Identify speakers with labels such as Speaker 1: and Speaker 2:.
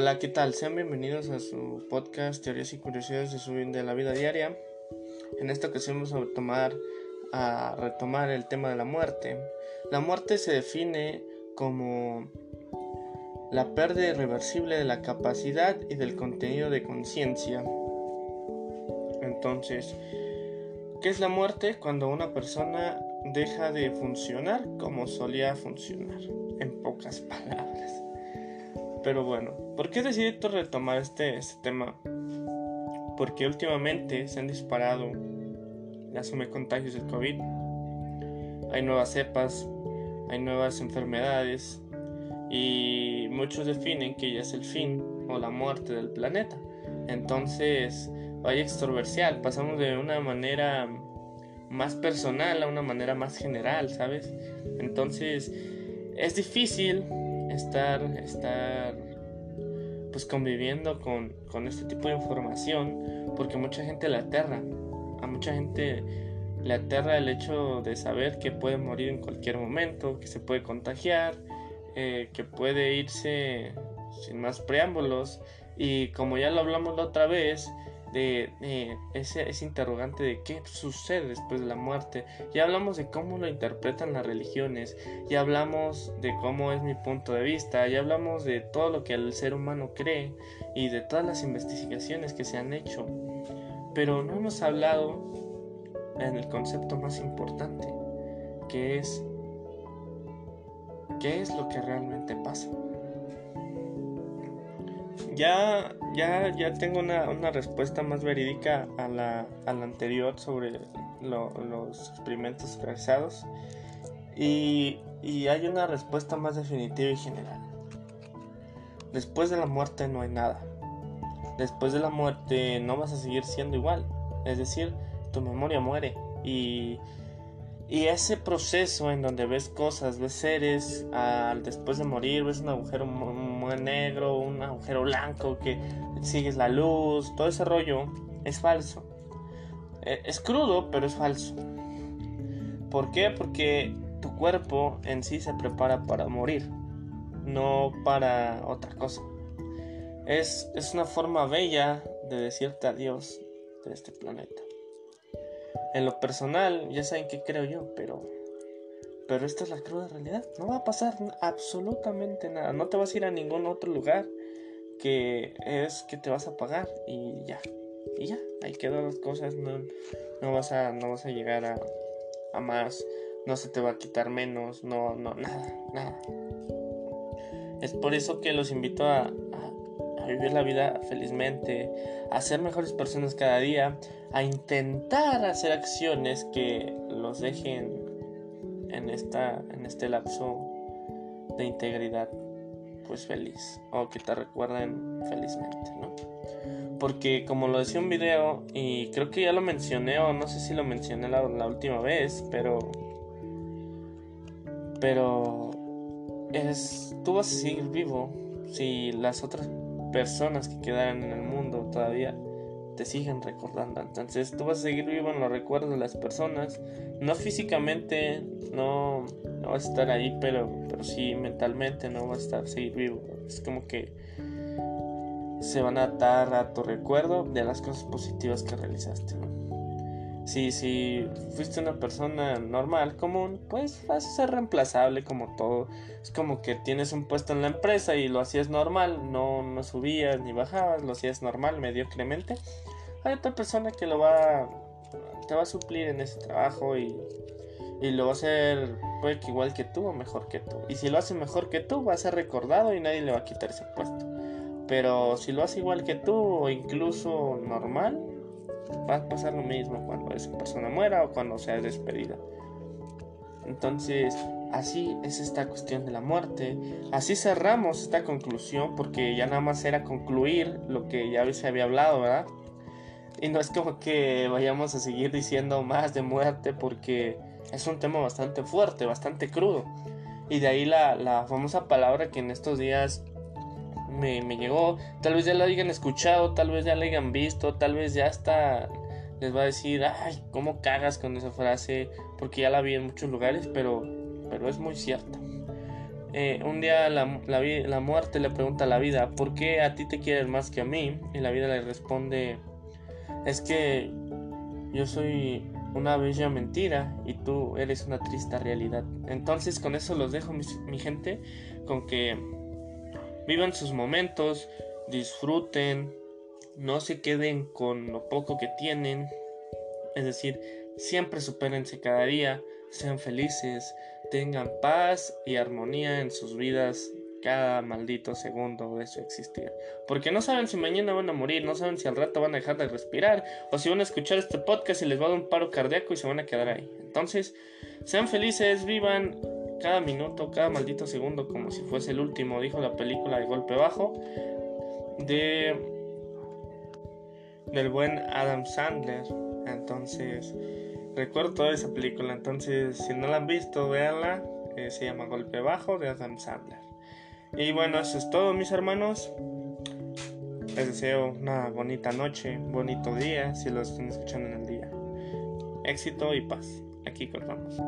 Speaker 1: Hola, ¿qué tal? Sean bienvenidos a su podcast Teorías y Curiosidades de, su, de la Vida Diaria. En esta ocasión vamos a, tomar, a retomar el tema de la muerte. La muerte se define como la pérdida irreversible de la capacidad y del contenido de conciencia. Entonces, ¿qué es la muerte? Cuando una persona deja de funcionar como solía funcionar, en pocas palabras. Pero bueno, ¿por qué decidí retomar este, este tema? Porque últimamente se han disparado las contagios del COVID. Hay nuevas cepas, hay nuevas enfermedades y muchos definen que ya es el fin o la muerte del planeta. Entonces, vaya extroversial, pasamos de una manera más personal a una manera más general, ¿sabes? Entonces, es difícil estar, estar pues conviviendo con, con este tipo de información porque mucha gente le aterra. A mucha gente le aterra el hecho de saber que puede morir en cualquier momento, que se puede contagiar, eh, que puede irse sin más preámbulos. Y como ya lo hablamos la otra vez, de ese, ese, interrogante de qué sucede después de la muerte. Ya hablamos de cómo lo interpretan las religiones, ya hablamos de cómo es mi punto de vista, ya hablamos de todo lo que el ser humano cree y de todas las investigaciones que se han hecho. Pero no hemos hablado en el concepto más importante, que es qué es lo que realmente pasa ya, ya, ya tengo una, una respuesta más verídica a la, a la anterior sobre los experimentos realizados. Y, y hay una respuesta más definitiva y general. Después de la muerte no hay nada. Después de la muerte no vas a seguir siendo igual. Es decir, tu memoria muere. Y y ese proceso en donde ves cosas, ves seres, al después de morir, ves un agujero muy negro, un agujero blanco que sigues la luz, todo ese rollo es falso. E, es crudo, pero es falso. ¿Por qué? Porque tu cuerpo en sí se prepara para morir, no para otra cosa. Es, es una forma bella de decirte adiós de este planeta. En lo personal, ya saben que creo yo, pero pero esta es la cruda realidad. No va a pasar absolutamente nada. No te vas a ir a ningún otro lugar que es que te vas a pagar y ya. Y ya, ahí quedan las cosas. No, no, vas, a, no vas a llegar a, a más. No se te va a quitar menos. No, no, nada, nada. Es por eso que los invito a, vivir la vida felizmente, a ser mejores personas cada día, a intentar hacer acciones que los dejen en, esta, en este lapso de integridad pues feliz o que te recuerden felizmente, ¿no? Porque como lo decía un video y creo que ya lo mencioné o no sé si lo mencioné la, última vez, pero pero es tú vas a seguir vivo si las otras personas que quedan en el mundo todavía te siguen recordando. Entonces tú vas a seguir vivo en los recuerdos de las personas. No físicamente, no, no vas a estar ahí, pero, pero sí mentalmente no vas a estar seguir vivo. Es como que se van a atar a tu recuerdo de las cosas positivas que realizaste. Si, si fuiste una persona normal, común, pues vas a ser reemplazable como todo. Es como que tienes un puesto en la empresa y lo hacías normal, no, no subías ni bajabas, lo hacías normal, mediocremente. Hay otra persona que lo va, te va a suplir en ese trabajo y, y lo va a hacer, puede que igual que tú o mejor que tú. Y si lo hace mejor que tú, va a ser recordado y nadie le va a quitar ese puesto. Pero si lo hace igual que tú o incluso normal, va a pasar lo mismo cuando esa persona muera o cuando sea despedida. Entonces, así es esta cuestión de la muerte. Así cerramos esta conclusión porque ya nada más era concluir lo que ya se había hablado, ¿verdad? Y no es como que vayamos a seguir diciendo más de muerte porque es un tema bastante fuerte, bastante crudo. Y de ahí la, la famosa palabra que en estos días me, llegó. Tal vez ya la hayan escuchado, tal vez ya la hayan visto, tal vez ya hasta les va a decir, ay, ¿cómo cagas con esa frase? Porque ya la vi en muchos lugares, pero, pero es muy cierta. eh, un día la, la, la, muerte le pregunta a la vida, ¿por qué a ti te quieren más que a mí? Y la vida le responde, es que yo soy una bella mentira y tú eres una triste realidad. Entonces con eso los dejo mi, gente, con que vivan sus momentos, disfruten, no se queden con lo poco que tienen, es decir, siempre supérense cada día, sean felices, tengan paz y armonía en sus vidas cada maldito segundo de su existir. Porque no saben si mañana van a morir, no saben si al rato van a dejar de respirar, o si van a escuchar este podcast y les va a dar un paro cardíaco y se van a quedar ahí. Entonces, sean felices, vivan cada minuto, cada maldito segundo como si fuese el último, dijo la película de golpe bajo de del buen Adam Sandler. Entonces, recuerdo toda esa película, entonces si no la han visto, véanla. Eh, se llama Golpe Bajo de Adam Sandler. Y bueno, eso es todo mis hermanos. Les deseo una bonita noche, bonito día, si lo están escuchando en el día. Éxito y paz. Aquí cortamos.